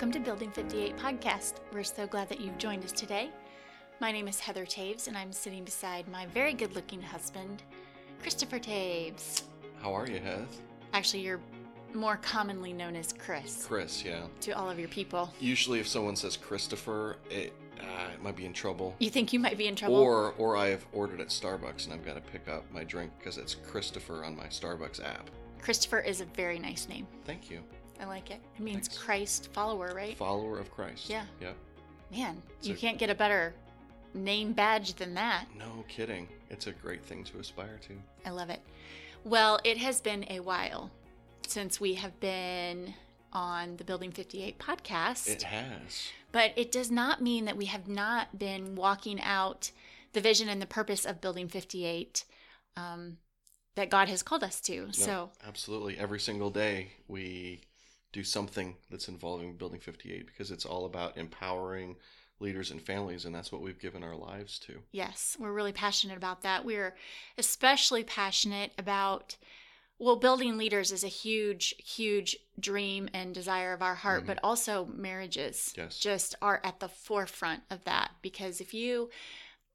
Welcome to Building 58 Podcast. We're so glad that you've joined us today. My name is Heather Taves, and I'm sitting beside my very good looking husband, Christopher Taves. How are you, Heath? Actually, you're more commonly known as Chris Chris, yeah. to all of your people. Usually, if someone says Christopher, it, uh, it might be in trouble. You think you might be in trouble? Or, or I have ordered at Starbucks and I've got to pick up my drink because it's Christopher on my Starbucks app. Christopher is a very nice name. Thank you. I like it. It means Thanks. Christ follower, right? Follower of Christ. Yeah. Yep. Man, you can't get a better name badge than that. No kidding. It's a great thing to aspire to. I love it. Well, it has been a while since we have been on the Building 58 podcast, It has. but it does not mean that we have not been walking out the vision and the purpose of Building 58 um, that God has called us to. No, So, absolutely. Every single day we do something that's involving Building 58 because it's all about empowering leaders and families, and that's what we've given our lives to. yes, we're really passionate about that. We're especially passionate about. Well, building leaders is a huge, huge dream and desire of our heart, Mhm. but also marriages. Yes. just are at the forefront of that because if you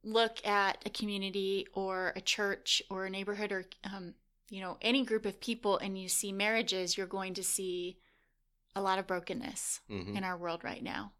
look at a community or a church or a neighborhood or um, you know any group of people and you see marriages you're going to see a lot of brokenness hmm in our world right now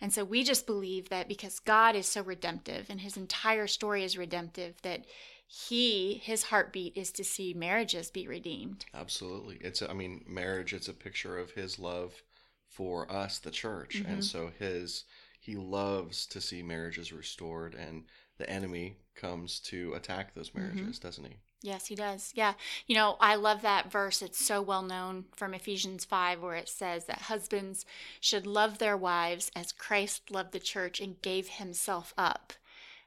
and so we just believe that because god is so redemptive and his entire story is redemptive that he his heartbeat is to see marriages be redeemed Absolutely. It's I mean, marriage it's a picture of his love for us, the church. Mhm. And so his he loves to see marriages restored and the enemy comes to attack those Mm-hmm. marriages, doesn't he? Yes, he does. Yeah. You know, I love that verse. It's so well known from Ephesians 5, where it says that husbands should love their wives as Christ loved the church and gave himself up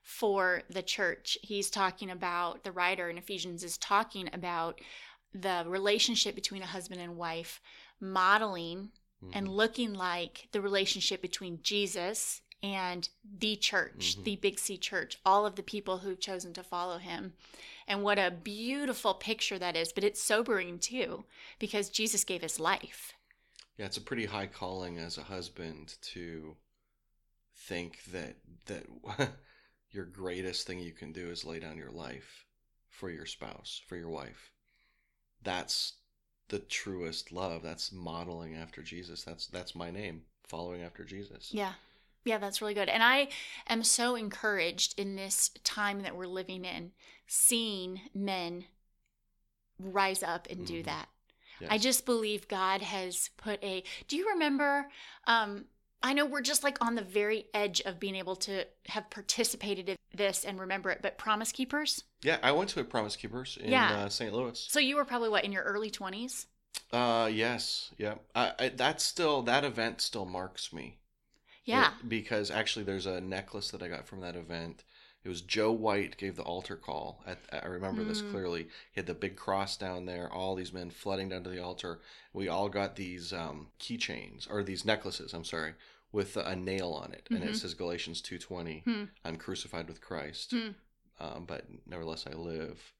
for the church. He's talking about, the writer in Ephesians is talking about the relationship between a husband and wife, modeling and Mhm. looking like the relationship between Jesus and the church, Mhm. the Big C church, all of the people who've chosen to follow him. And what a beautiful picture that is. But it's sobering too, because Jesus gave his life. Yeah, it's a pretty high calling as a husband to think that that your greatest thing you can do is lay down your life for your spouse, for your wife. That's the truest love. That's modeling after Jesus. That's that's my name, following after Jesus. Yeah. Yeah, that's really good. And I am so encouraged in this time that we're living in, seeing men rise up and do Mhm. that. I just believe God has put a. Do you remember? Um, I know we're just like on the very edge of being able to have participated in this and remember it, but Promise Keepers. Yeah, I went to a Promise Keepers in Yeah. uh, St. Louis. So you were probably what in your early twenties? Uh, yes, yeah. I, I that's still that event still marks me. Yeah. It- because actually, there's a necklace that I got from that event. It was Joe White gave the altar call. At, I remember this Mm. clearly. He had the big cross down there, all these men flooding down to the altar. We all got these um, keychains or these necklaces. I'm sorry, with a nail on it, and Mhm. it says Galatians two twenty. Hmm. I'm crucified with Christ, Hmm. um, but nevertheless I live.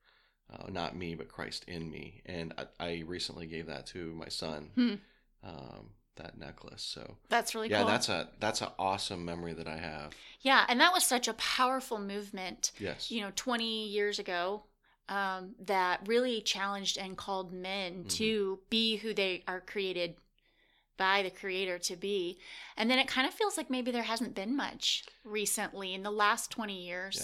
Uh, not me, but Christ in me. And I, I recently gave that to my son. Hmm. Um, that necklace. So That's really yeah, cool. that's a that's an awesome memory that I have. yeah, and that was such a powerful movement. Yes. You know, twenty years ago. Um, that really challenged and called men Mhm. to be who they are created by the creator to be. And then it kind of feels like maybe there hasn't been much recently in the last 20 years.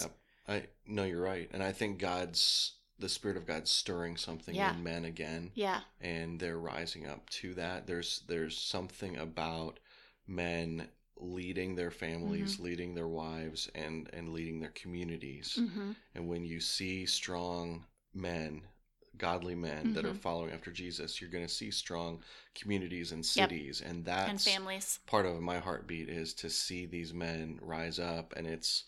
Yeah. I no, you're right, and I think God's the Spirit of God stirring something Yeah. in men again, Yeah. and they're rising up to that. There's there's something about men leading their families, leading their wives, and and leading their communities. hmm And when you see strong men, godly men that are Mhm. following after Jesus, you're going to see strong communities and Yep. cities, and that's And families. part of my heartbeat is to see these men rise up and it's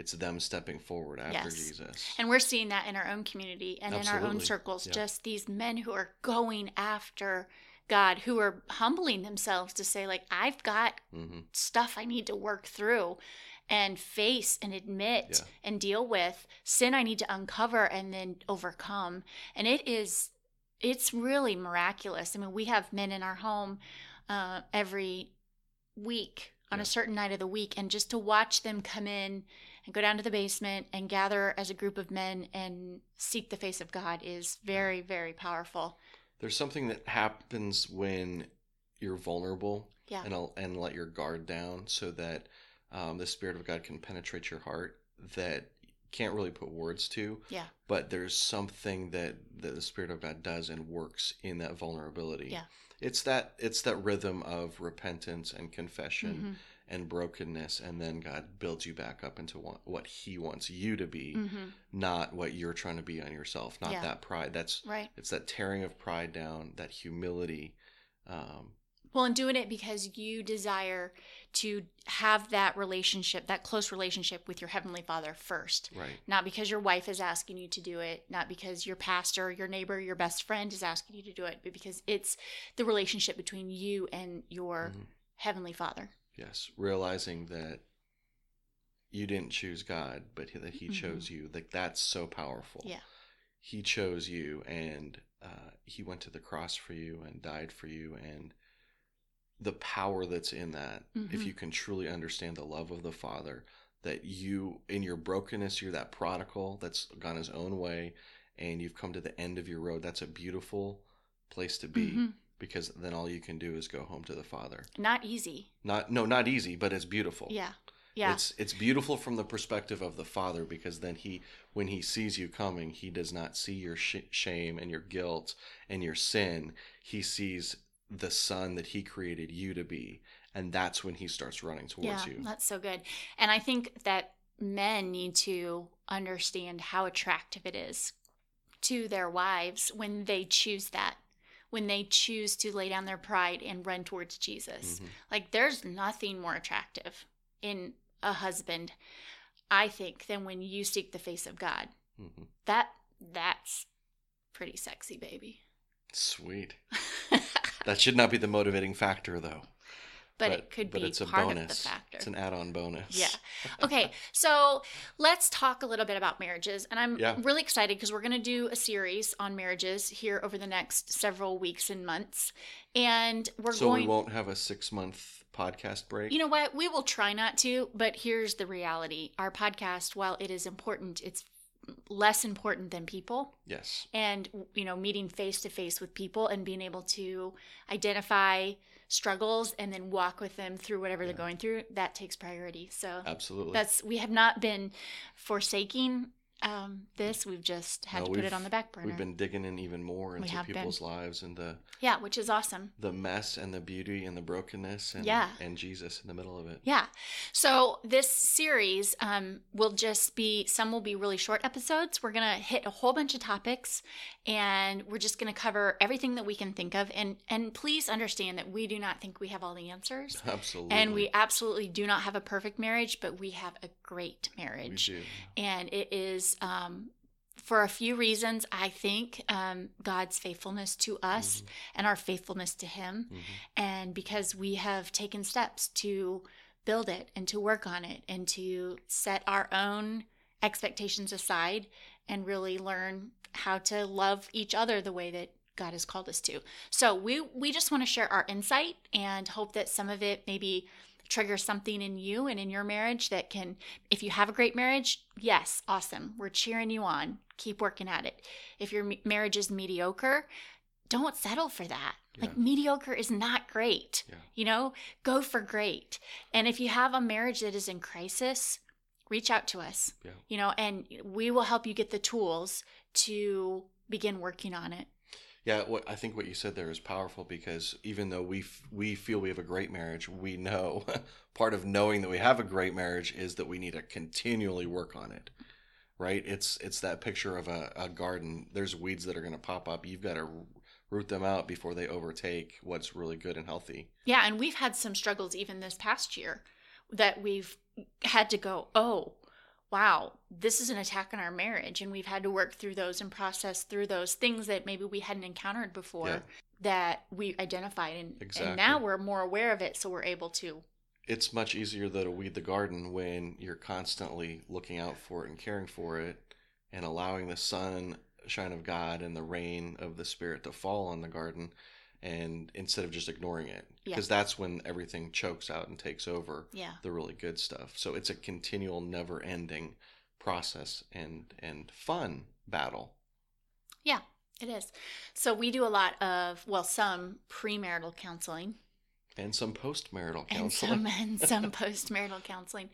it's them stepping forward after Yes. Jesus. And we're seeing that in our own community and in our own circles. Yeah. Just these men who are going after God, who are humbling themselves to say, like, I've got hmm stuff I need to work through and face and admit Yeah. and deal with, sin I need to uncover and then overcome. And it is, it's really miraculous. I mean, we have men in our home uh, every week on Yeah. a certain night of the week and just to watch them come in and go down to the basement and gather as a group of men and seek the face of God is very very powerful. There's something that happens when you're vulnerable Yeah. and and let your guard down so that um, the spirit of God can penetrate your heart that you can't really put words to. Yeah. But there's something that, that the spirit of God does and works in that vulnerability. Yeah. It's that it's that rhythm of repentance and confession Mhm. And brokenness and then God builds you back up into what, he wants you to be, Mhm. not what you're trying to be on yourself, not Yeah. that pride. That's Right. it's that tearing of pride down, that humility. Um, Well, and doing it because you desire to have that relationship, that close relationship with your heavenly Father first. right. Not because your wife is asking you to do it, not because your pastor, your neighbor, your best friend is asking you to do it, but because it's the relationship between you and your Mhm. heavenly Father. Yes, realizing that you didn't choose God, but he- that He Mhm. chose you. Like that's so powerful. Yeah. He chose you, and uh, He went to the cross for you and died for you, and the power that's in that. If Mhm. you can truly understand the love of the Father, that you, in your brokenness, you're that prodigal that's gone his own way, and you've come to the end of your road. That's a beautiful place to be. Mhm. Because then all you can do is go home to the Father. Not easy. Not no, not easy, but it's beautiful. Yeah. Yeah. It's it's beautiful from the perspective of the father because then he when he sees you coming, he does not see your sh- shame and your guilt and your sin. He sees the son that he created you to be, and that's when he starts running towards yeah, you. that's so good. And I think that men need to understand how attractive it is to their wives when they choose that, when they choose to lay down their pride and run towards Jesus. Mhm. Like, there's nothing more attractive in a husband, I think, than when you seek the face of God. Mhm. That that's pretty sexy, baby. Sweet. That should not be the motivating factor, though. But, it could be it's a part bonus. of the factor. It's an add-on bonus. Yeah. okay, so let's talk a little bit about marriages. And I'm Yeah. really excited because we're going to do a series on marriages here over the next several weeks and months. And we're so going we won't have a six-month podcast break. You know what? We will try not to, but here's the reality. Our podcast, while it is important, it's less important than people yes. and you know meeting face to face with people and being able to identify struggles and then walk with them through whatever Yeah. they're going through that takes priority so Absolutely. that's we have not been forsaking um, this we've just had No, to put it on the back burner We've been digging in even more into have been. people's lives and the yeah which is awesome the mess and the beauty and the brokenness and Yeah. and Jesus in the middle of it. Yeah. So this series um, will just be, some will be really short episodes. We're going to hit a whole bunch of topics and we're just going to cover everything that we can think of. And, and please understand that we do not think we have all the answers. Absolutely. And we absolutely do not have a perfect marriage, but we have a great marriage. we do. And it is, um, for a few reasons, I think um, God's faithfulness to us Mhm. and our faithfulness to Him Mhm. and because we have taken steps to build it and to work on it and to set our own expectations aside and really learn how to love each other the way that God has called us to. So we we just want to share our insight and hope that some of it maybe triggers something in you and in your marriage that can if you have a great marriage, yes, awesome. We're cheering you on. Keep working at it. If your marriage is mediocre, don't settle for that. Like mediocre is not great. Yeah. You know, go for great. And if you have a marriage that is in crisis, reach out to us. Yeah. You know, and we will help you get the tools to begin working on it. Yeah, what I think what you said there is powerful because even though we f- we feel we have a great marriage, we know part of knowing that we have a great marriage is that we need to continually work on it. Right? It's it's that picture of a, a garden. There's weeds that are going to pop up. You've got to root them out before they overtake what's really good and healthy. Yeah, and we've had some struggles even this past year that we've had to go, oh, wow, this is an attack on our marriage. And we've had to work through those and process through those things that maybe we hadn't encountered before Yeah. that we identified. And, Exactly. and now we're more aware of it. So we're able to. It's much easier though to weed the garden when you're constantly looking out for it and caring for it and allowing the sun shine of God and the rain of the Spirit to fall on the garden and instead of just ignoring it Yeah. because that's when everything chokes out and takes over Yeah. the really good stuff so it's a continual never ending process and and fun battle Yeah, it is. So we do a lot of, well, some premarital counseling and some post-marital and counseling some and some postmarital counseling.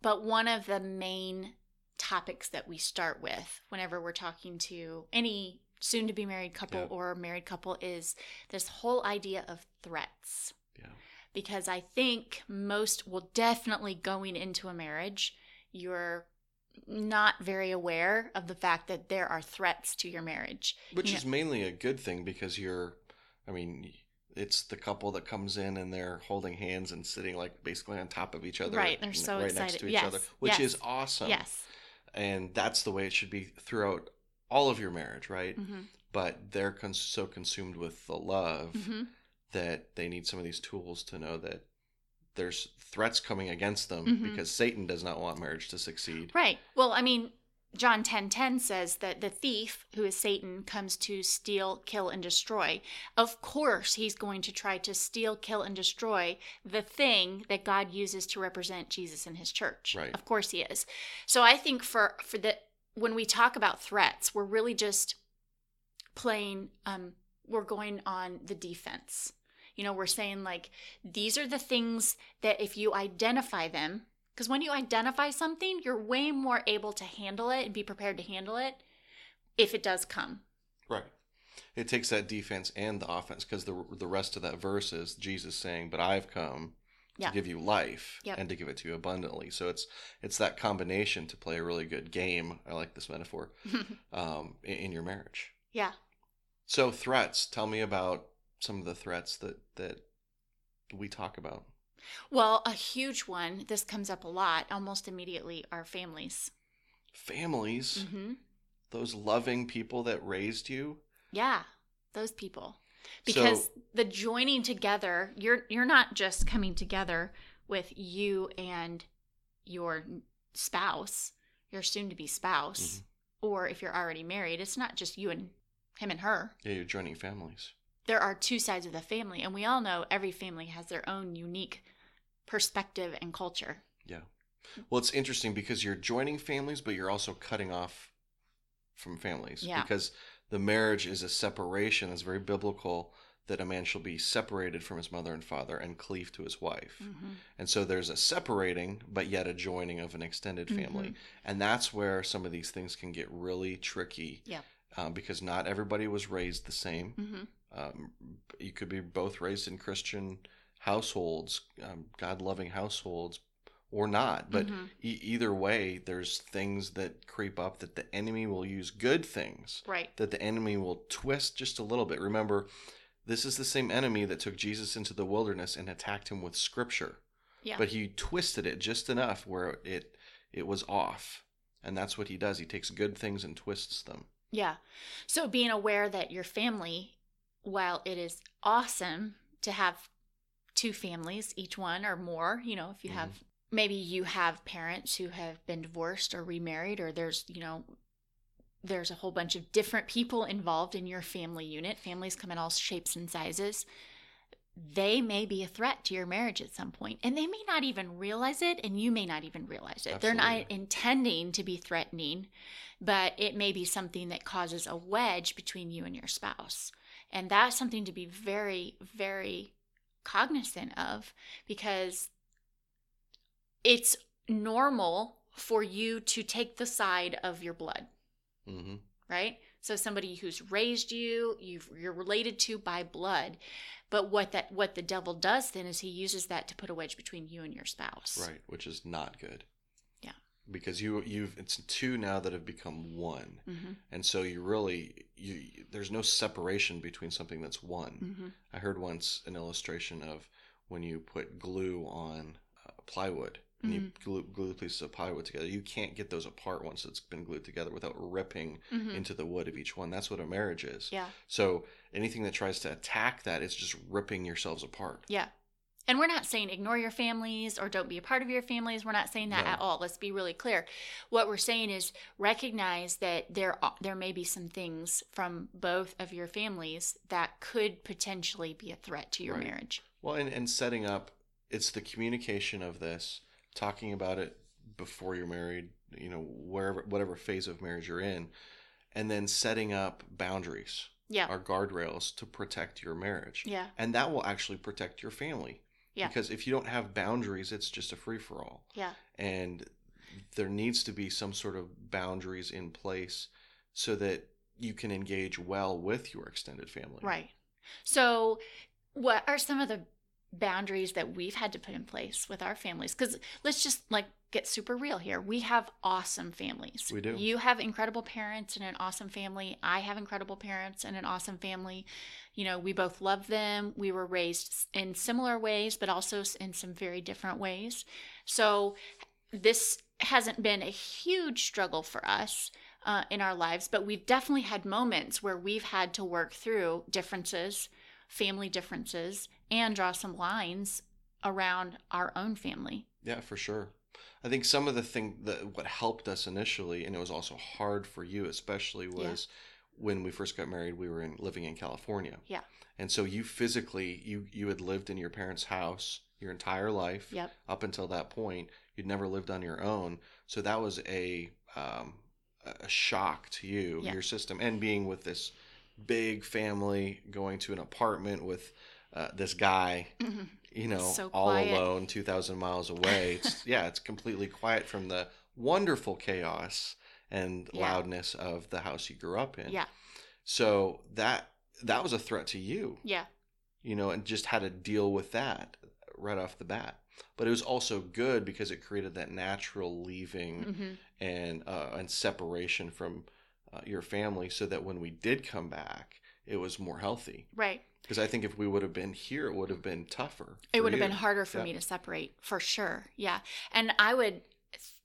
But one of the main topics that we start with whenever we're talking to any soon to be married couple Yeah. or married couple is this whole idea of threats. yeah Because I think most will definitely going into a marriage, you're not very aware of the fact that there are threats to your marriage. which Yeah. is mainly a good thing because you're i mean it's the couple that comes in and they're holding hands and sitting like basically on top of each other Right, they're so right next excited. to each Yes, other which yes, is awesome Yes. and that's the way it should be throughout all of your marriage right hmm but they're cons- so consumed with the love hmm that they need some of these tools to know that there's threats coming against them Mhm. because Satan does not want marriage to succeed. Right. Well, I mean, John 10:10 10, says that the thief, who is Satan, comes to steal, kill and destroy. Of course, he's going to try to steal, kill and destroy the thing that God uses to represent Jesus and his church. Right. Of course he is. So I think for for the when we talk about threats, we're really just playing um we're going on the defense. You know, we're saying like these are the things that if you identify them because when you identify something, you're way more able to handle it and be prepared to handle it if it does come. Right. It takes that defense and the offense because the the rest of that verse is Jesus saying, "But I've come Yeah. to give you life Yep. and to give it to you abundantly." So it's it's that combination to play a really good game. I like this metaphor um, in, in your marriage. yeah. So threats. Tell me about some of the threats that that we talk about. Well, a huge one, this comes up a lot almost immediately, are families. Families, hmm those loving people that raised you. Yeah, those people. Because so, the joining together, you're you're not just coming together with you and your spouse, your soon to be spouse, Mhm. or if you're already married, it's not just you and him and her. yeah, you're joining families. there are two sides of the family, and we all know every family has their own unique perspective and culture. Yeah. Well, it's interesting because you're joining families, but you're also cutting off from families. Yeah. Because the marriage is a separation. It's very biblical that a man shall be separated from his mother and father and cleave to his wife. Mm-hmm. And so there's a separating, but yet a joining of an extended family. Mhm. And that's where some of these things can get really tricky. Yep. Um, because not everybody was raised the same. Mm-hmm. Um, you could be both raised in Christian households, um, God loving households, or not. But Mhm. e- either way, there's things that creep up that the enemy will use good things, Right. that the enemy will twist just a little bit. Remember, this is the same enemy that took Jesus into the wilderness and attacked him with scripture. Yeah. But he twisted it just enough where it it was off. And that's what he does. He takes good things and twists them. Yeah. So being aware that your family, while it is awesome to have two families, each one or more, you know, if you Mhm. have maybe you have parents who have been divorced or remarried, or there's, you know, there's a whole bunch of different people involved in your family unit. Families come in all shapes and sizes. They may be a threat to your marriage at some point, and they may not even realize it, and you may not even realize it. They're not intending to be threatening, but it may be something that causes a wedge between you and your spouse. And that's something to be very, very cognizant of because it's normal for you to take the side of your blood, hmm right? So somebody who's raised you, you've, you're related to by blood. But what that what the devil does then is he uses that to put a wedge between you and your spouse. Right, which is not good. Yeah. Because you you've it's two now that have become one. hmm And so you really you there's no separation between something that's one. hmm I heard once an illustration of when you put glue on uh, plywood and you Mm-hmm. glue, glue pieces of plywood together, you can't get those apart once it's been glued together without ripping hmm into the wood of each one. That's what a marriage is. Yeah. So anything that tries to attack that is just ripping yourselves apart. Yeah. And we're not saying ignore your families or don't be a part of your families. We're not saying that No. at all. Let's be really clear. What we're saying is recognize that there are- there may be some things from both of your families that could potentially be a threat to your Right. marriage. Well, and, and setting up, it's the communication of this, talking about it before you're married, you know, wherever, whatever phase of marriage you're in, and then setting up boundaries Yeah. or guardrails to protect your marriage. Yeah. And that will actually protect your family. Yeah. Because if you don't have boundaries, it's just a free for all. Yeah. And there needs to be some sort of boundaries in place so that you can engage well with your extended family. Right. So, what are some of the boundaries that we've had to put in place with our families? Because let's just like get super real here. We have awesome families. We do. You have incredible parents and an awesome family. I have incredible parents and an awesome family. You know, we both love them. We were raised in similar ways, but also in some very different ways. So, this hasn't been a huge struggle for us uh, in our lives, but we've definitely had moments where we've had to work through differences, family differences, and draw some lines around our own family. Yeah, for sure. I think some of the thing that what helped us initially, and it was also hard for you, especially, Yeah. was when we first got married. We were in, living in California. Yeah. And so you physically, you you had lived in your parents' house your entire life Yep. up until that point. You'd never lived on your own, so that was a um, a shock to you, Yeah. your system, and being with this big family, going to an apartment with uh, this guy Mhm. you know, So all alone, 2,000 miles away. It's, yeah, it's completely quiet from the wonderful chaos and Yeah. loudness of the house you grew up in. Yeah. So that that was a threat to you, Yeah. you know, and just had to deal with that right off the bat. But it was also good because it created that natural leaving hmm and uh, and separation from uh, your family, so that when we did come back, it was more healthy. Right. Because I think if we would have been here, it would have been tougher. It would have you. been harder for Yeah. me to separate for sure. Yeah. And I would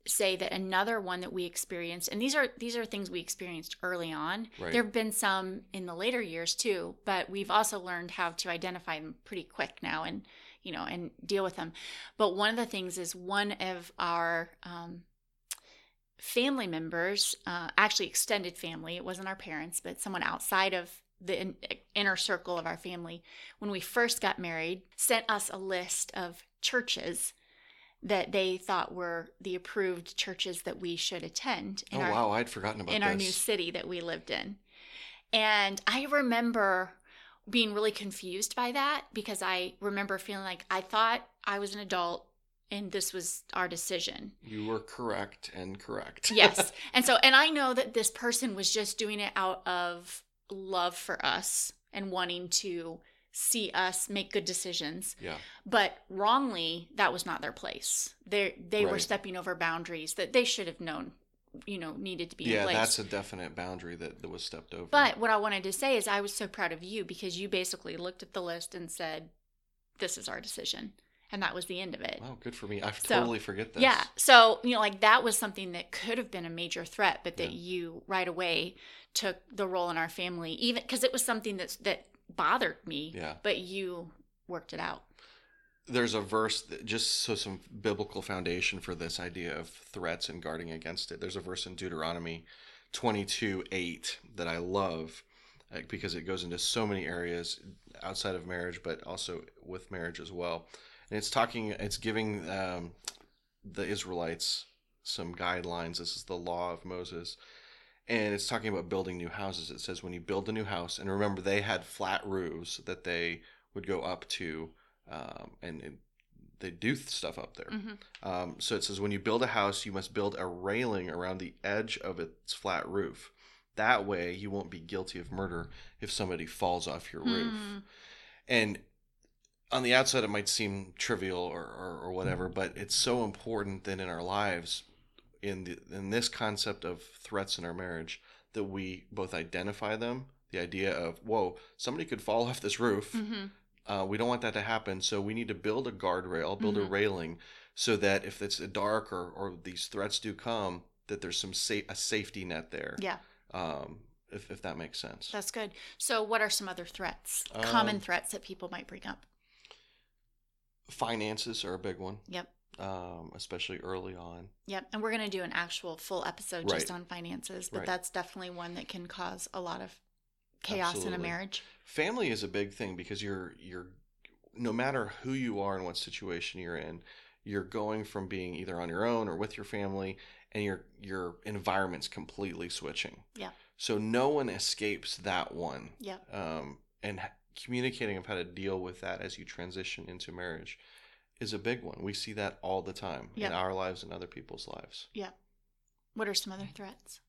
say that another one that we experienced and these are these are things we experienced early on. Right. There've been some in the later years too, but we've also learned how to identify them pretty quick now and you know and deal with them. But one of the things is one of our um, family members, uh, actually extended family, it wasn't our parents, but someone outside of the in- inner circle of our family, when we first got married, sent us a list of churches that they thought were the approved churches that we should attend in oh our wow, I'd forgotten about in this. our new city that we lived in. And I remember being really confused by that because I remember feeling like I thought I was an adult and this was our decision. You were correct and correct. Yes. and so, and I know that this person was just doing it out of love for us and wanting to see us make good decisions. yeah. But wrongly, that was not their place. They they were stepping over boundaries that they should have known, you know, needed to be Yeah, that's a definite boundary that, that was stepped over. But what I wanted to say is, I was so proud of you because you basically looked at the list and said, "This is our decision," and that was the end of it. wow, good for me. I So, totally forget this. Yeah. So you know, like that was something that could have been a major threat, but that Yeah. you right away took the role in our family, even because it was something that's that bothered me. Yeah. But you worked it out. There's a verse that just so some biblical foundation for this idea of threats and guarding against it. There's a verse in Deuteronomy 22 8 that I love uh, because it goes into so many areas outside of marriage, but also with marriage as well. And it's talking, it's giving um, the Israelites some guidelines. This is the law of Moses. And it's talking about building new houses. It says when you build a new house, and remember they had flat roofs that they would go up to, um, and, and they do stuff up there. hmm Um, so it says when you build a house, you must build a railing around the edge of its flat roof. That way, you won't be guilty of murder if somebody falls off your roof. Hmm. And on the outside, it might seem trivial or, or, or whatever, but it's so important that in our lives, in the in this concept of threats in our marriage, that we both identify them. The idea of whoa, somebody could fall off this roof. hmm Uh, we don't want that to happen, so we need to build a guardrail, build a Mhm. railing, so that if it's dark or, or these threats do come, that there's some sa- a safety net there. Yeah, Um, if if that makes sense. that's good. So, what are some other threats, common Um, threats that people might bring up? Finances are a big one, Yep. um, especially early on. Yep. And we're going to do an actual full episode just Right. on finances, but Right. that's definitely one that can cause a lot of chaos in a marriage. Family is a big thing because you're you're no matter who you are and what situation you're in, you're going from being either on your own or with your family, and your your environment's completely switching. Yeah. So no one escapes that one. Yep. um, and communicating of how to deal with that as you transition into marriage is a big one. We see that all the time Yep. in our lives and other people's lives. Yeah. What are some other threats?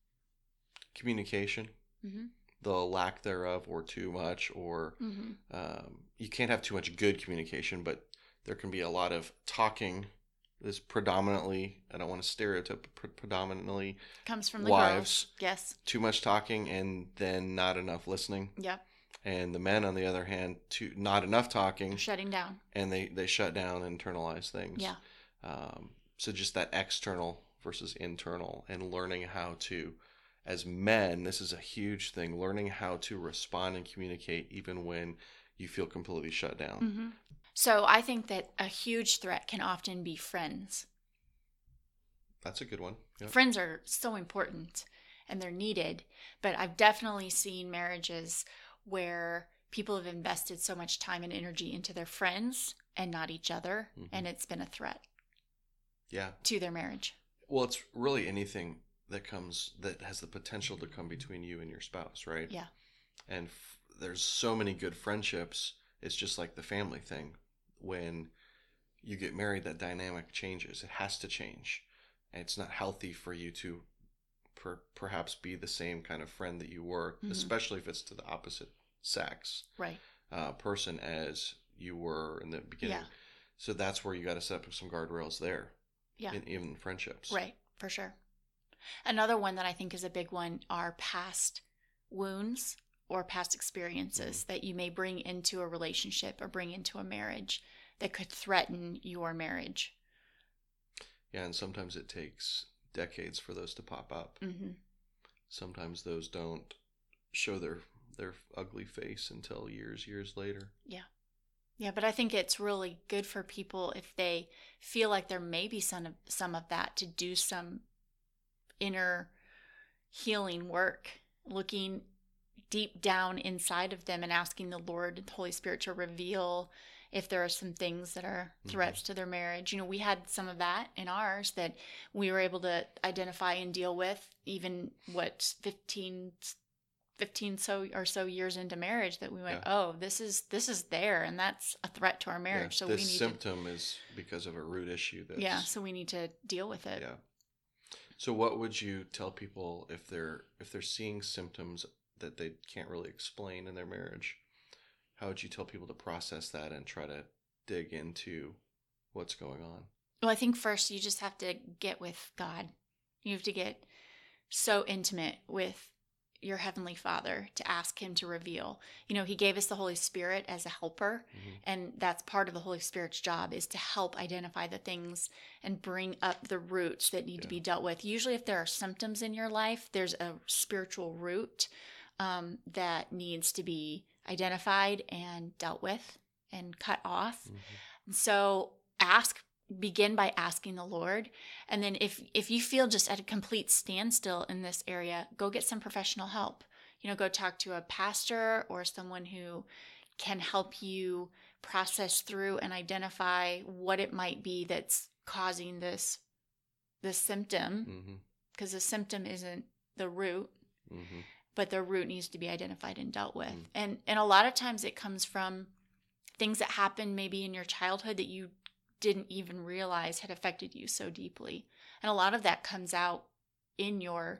Communication, Mm-hmm. the lack thereof, or too much, or Mm-hmm. um, you can't have too much good communication, but there can be a lot of talking. Is predominantly, I don't want to stereotype, but predominantly Comes from the Wives. girls. Yes. too much talking and then not enough listening. Yep. And the men, on the other hand, too not enough talking Shutting down. and they they shut down and internalize things Yeah. um, so just that external versus internal and learning how to as men this is a huge thing learning how to respond and communicate even when you feel completely shut down Mm-hmm. So I think that a huge threat can often be friends. that's a good one Yep. Friends are so important and they're needed, but I've definitely seen marriages where people have invested so much time and energy into their friends and not each other, Mhm. and it's been a threat yeah to their marriage. well it's really anything that comes that has the potential to come between you and your spouse right Yeah. and f- there's so many good friendships it's just like the family thing when you get married that dynamic changes it has to change and it's not healthy for you to per- perhaps be the same kind of friend that you were Mhm. especially if it's to the opposite sex Right. uh, person as you were in the beginning Yeah. so that's where you got to set up some guardrails there Yeah. in even friendships Right, for sure. Another one that I think is a big one are past wounds or past experiences that you may bring into a relationship or bring into a marriage that could threaten your marriage. yeah and sometimes it takes decades for those to pop up. Hmm sometimes those don't show their their ugly face until years years later. Yeah. Yeah, but I think it's really good for people if they feel like there may be some of, some of that to do some inner healing work, looking deep down inside of them and asking the Lord, the Holy Spirit to reveal if there are some things that are Mhm. threats to their marriage. You know, we had some of that in ours that we were able to identify and deal with even what 15 15 so or so years into marriage that we went, Yeah. "Oh, this is this is there and that's a threat to our marriage." Yeah, so we this need symptom is because of a root issue that Yeah, so we need to deal with it. yeah so what would you tell people if they're if they're seeing symptoms that they can't really explain in their marriage how would you tell people to process that and try to dig into what's going on Well, I think first you just have to get with God. You have to get so intimate with your heavenly Father to ask him to reveal. You know, he gave us the Holy Spirit as a helper, Mhm. and that's part of the Holy Spirit's job is to help identify the things and bring up the roots that need to be dealt with. Usually if there are symptoms in your life, there's a spiritual root um, that needs to be identified and dealt with and cut off. Mhm. So ask begin by asking the Lord. And then if if you feel just at a complete standstill in this area, go get some professional help. You know, go talk to a pastor or someone who can help you process through and identify what it might be that's causing this this symptom because the symptom isn't the root Mhm. But the root needs to be identified and dealt with. Mm. And and a lot of times it comes from things that happened maybe in your childhood that you didn't even realize had affected you so deeply. And a lot of that comes out in your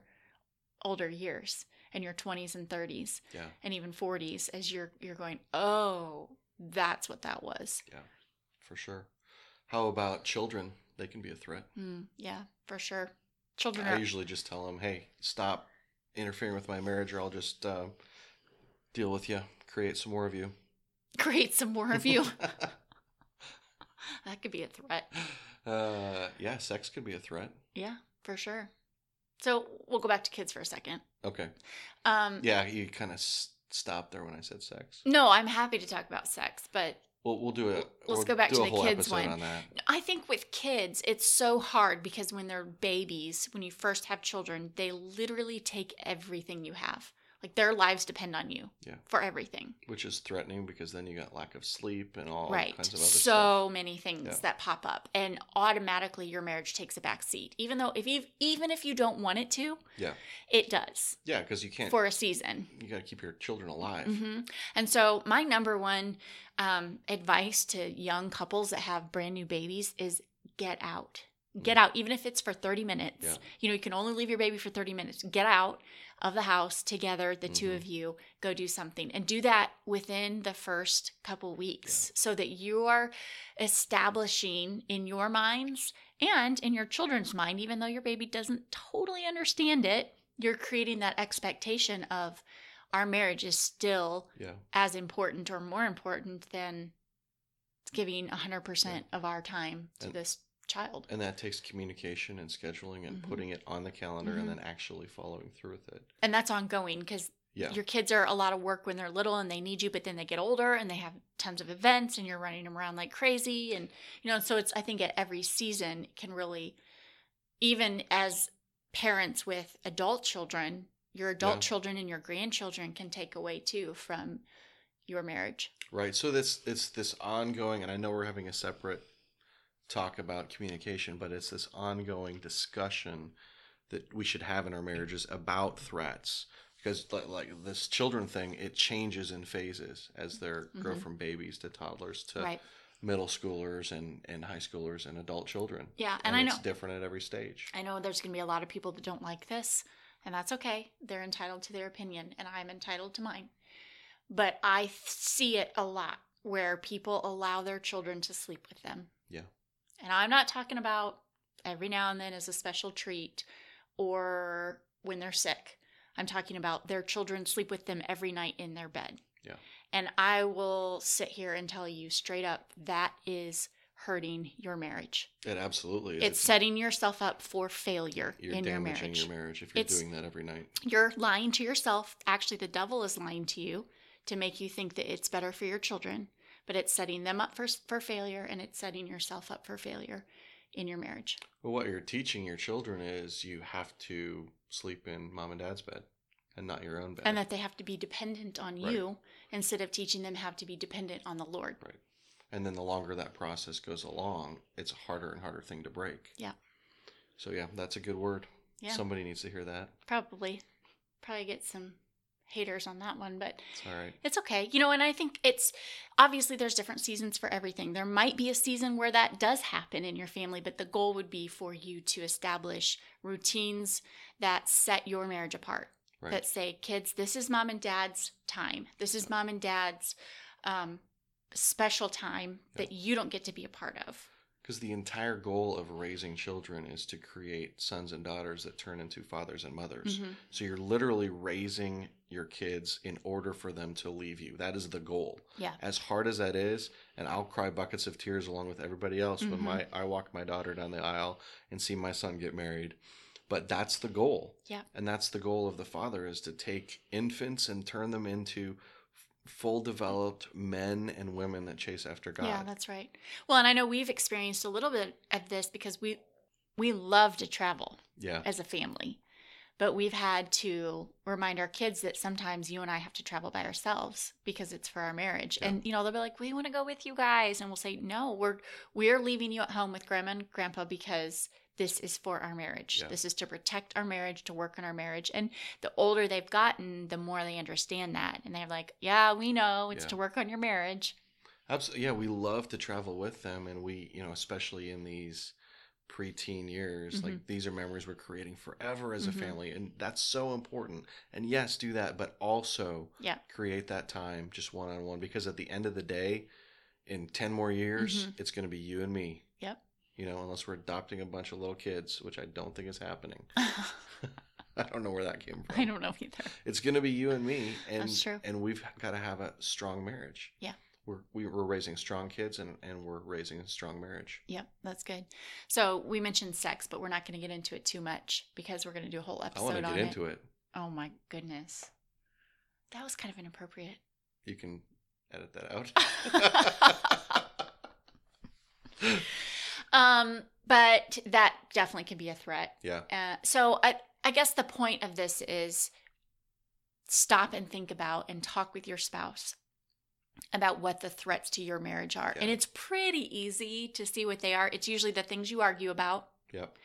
older years in your 20s and 30s yeah and even 40s as you're you're going, "Oh, that's what that was." Yeah. For sure how about children they can be a threat Mm, yeah, for sure. Children I are usually just tell them, "Hey, stop interfering with my marriage, or I'll just uh, deal with you, create some more of you." create some more of you. that could be a threat. uh, yeah, sex could be a threat. Yeah, for sure. So we'll go back to kids for a second. Okay. Um, Yeah, you kind of s- stopped there when I said sex. No, I'm happy to talk about sex, but We'll we'll do it. Let's we'll go back to the kids one. on that. I think with kids, it's so hard because when they're babies, when you first have children, they literally take everything you have. Like their lives depend on you Yeah. for everything. Which is threatening because then you got lack of sleep and all right. kinds of other So stuff. many things Yeah. that pop up, and automatically your marriage takes a back seat. Even though if you even if you don't want it to, Yeah. it does Yeah, because you can't. for a season. you got to keep your children alive. hmm And so, my number one um, advice to young couples that have brand new babies is get out. Get out, even if it's for 30 minutes. Yeah. You know, you can only leave your baby for 30 minutes. Get out of the house together, the two Mhm. of you, go do something. And do that within the first couple weeks so that you are establishing in your minds and in your children's mind, even though your baby doesn't totally understand it, you're creating that expectation of our marriage is still Yeah. as important or more important than giving 100% of our time to And- this child. And that takes communication and scheduling and Mhm. putting it on the calendar Mhm. and then actually following through with it. And that's ongoing because Yeah. your kids are a lot of work when they're little and they need you, but then they get older and they have tons of events and you're running them around like crazy. And, you know, so it's, I think at every season can really, even as parents with adult children, your adult Yeah. children and your grandchildren can take away too from your marriage. Right. So this it's this ongoing, and I know we're having a separate talk about communication, but it's this ongoing discussion that we should have in our marriages about threats. Because like, like this children thing, it changes in phases as they grow Mhm. from babies to toddlers to right. middle schoolers and, and high schoolers and adult children. Yeah. And, I know. it's different at every stage. I know there's going to be a lot of people that don't like this, and that's okay. They're entitled to their opinion, and I'm entitled to mine. But I th- see it a lot where people allow their children to sleep with them. Yeah. And I'm not talking about every now and then as a special treat or when they're sick. I'm talking about their children sleep with them every night in their bed. Yeah. And I will sit here and tell you straight up that is hurting your marriage. It absolutely is. It's setting yourself up for failure you're in your damaging marriage. your marriage if you're It's- doing that every night. You're lying to yourself. Actually, the devil is lying to you to make you think that it's better for your children, but it's setting them up for for failure and it's setting yourself up for failure in your marriage. Well, what you're teaching your children is you have to sleep in mom and dad's bed and not your own bed. And that they have to be dependent on Right. you instead of teaching them how to be dependent on the Lord. Right. And then the longer that process goes along, it's a harder and harder thing to break. Yeah. So yeah, that's a good word. Yeah. Somebody needs to hear that. Probably probably get some haters on that one, but It's all right. It's okay. You know, and I think it's obviously there's different seasons for everything. There might be a season where that does happen in your family, but the goal would be for you to establish routines that set your marriage apart. Right. That say, kids, this is mom and dad's time. This is mom and dad's um, special time that you don't get to be a part of. Because the entire goal of raising children is to create sons and daughters that turn into fathers and mothers. Mhm. So you're literally raising your kids in order for them to leave you. That is the goal. Yeah. As hard as that is, and I'll cry buckets of tears along with everybody else when Mhm. my I walk my daughter down the aisle and see my son get married. But that's the goal. Yeah. And that's the goal of the father is to take infants and turn them into full developed men and women that chase after God. Yeah, that's right. Well, and I know we've experienced a little bit of this because we we love to travel. yeah. as a family. But we've had to remind our kids that sometimes you and I have to travel by ourselves because it's for our marriage. Yeah. And you know, they'll be like, "We want to go with you guys." And we'll say, "No, we're we're leaving you at home with grandma and grandpa because this is for our marriage. Yeah. This is to protect our marriage, to work on our marriage." And the older they've gotten, the more they understand that. And they're like, "Yeah, we know. It's Yeah. to work on your marriage." Absolutely. Yeah, we love to travel with them, and we, you know, especially in these preteen years, like these are memories we're creating forever as Mhm. a family, and that's so important. And yes, do that, but also Yeah. create that time just one on one, because at the end of the day, in ten more years, Mhm. it's going to be you and me. Yep. You know, unless we're adopting a bunch of little kids, which I don't think is happening. I don't know where that came from. I don't know either. It's going to be you and me, and That's true. and we've got to have a strong marriage. Yeah. We're we, we're raising strong kids, and and we're raising a strong marriage. Yep, that's good. So we mentioned sex, but we're not going to get into it too much because we're going to do a whole episode I want to get into it. Oh my goodness, that was kind of inappropriate. You can edit that out. um, but that definitely can be a threat. Yeah. Uh, so I, I guess the point of this is stop and think about and talk with your spouse about what the threats to your marriage are. Yeah. And it's pretty easy to see what they are. It's usually the things you argue about Yep.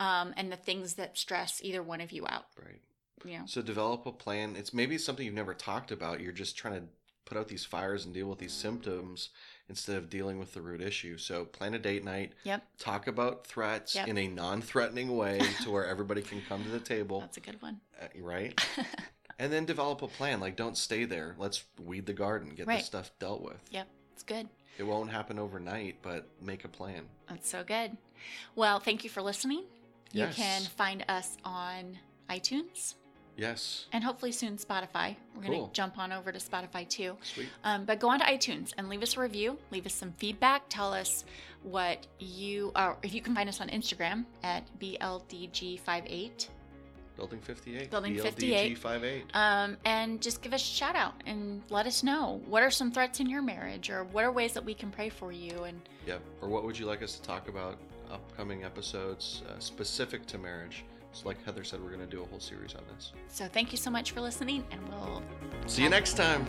um, and the things that stress either one of you out. Right. Know, So develop a plan. It's maybe something you've never talked about. You're just trying to put out these fires and deal with these symptoms instead of dealing with the root issue. So plan a date night. Yep. Talk about threats Yep. in a non-threatening way to where everybody can come to the table, that's a good one. uh, right? And then develop a plan. Like don't stay there. Let's weed the garden, get Right. this stuff dealt with. yep, it's good. It won't happen overnight, but make a plan. That's so good. Well, thank you for listening. You can find us on iTunes Yes. and hopefully soon Spotify. We're going to jump on over to Spotify too. Sweet. Um, but go on to iTunes and leave us a review. Leave us some feedback. Tell us what you are. If you can find us on Instagram at BLDG58. Building 58. Building BLDG 58. 58. Um, and just give us a shout out and let us know what are some threats in your marriage or what are ways that we can pray for you. And yeah Or what would you like us to talk about upcoming episodes uh, specific to marriage? So, like Heather said, we're going to do a whole series on this. so thank you so much for listening, and we'll See you next time.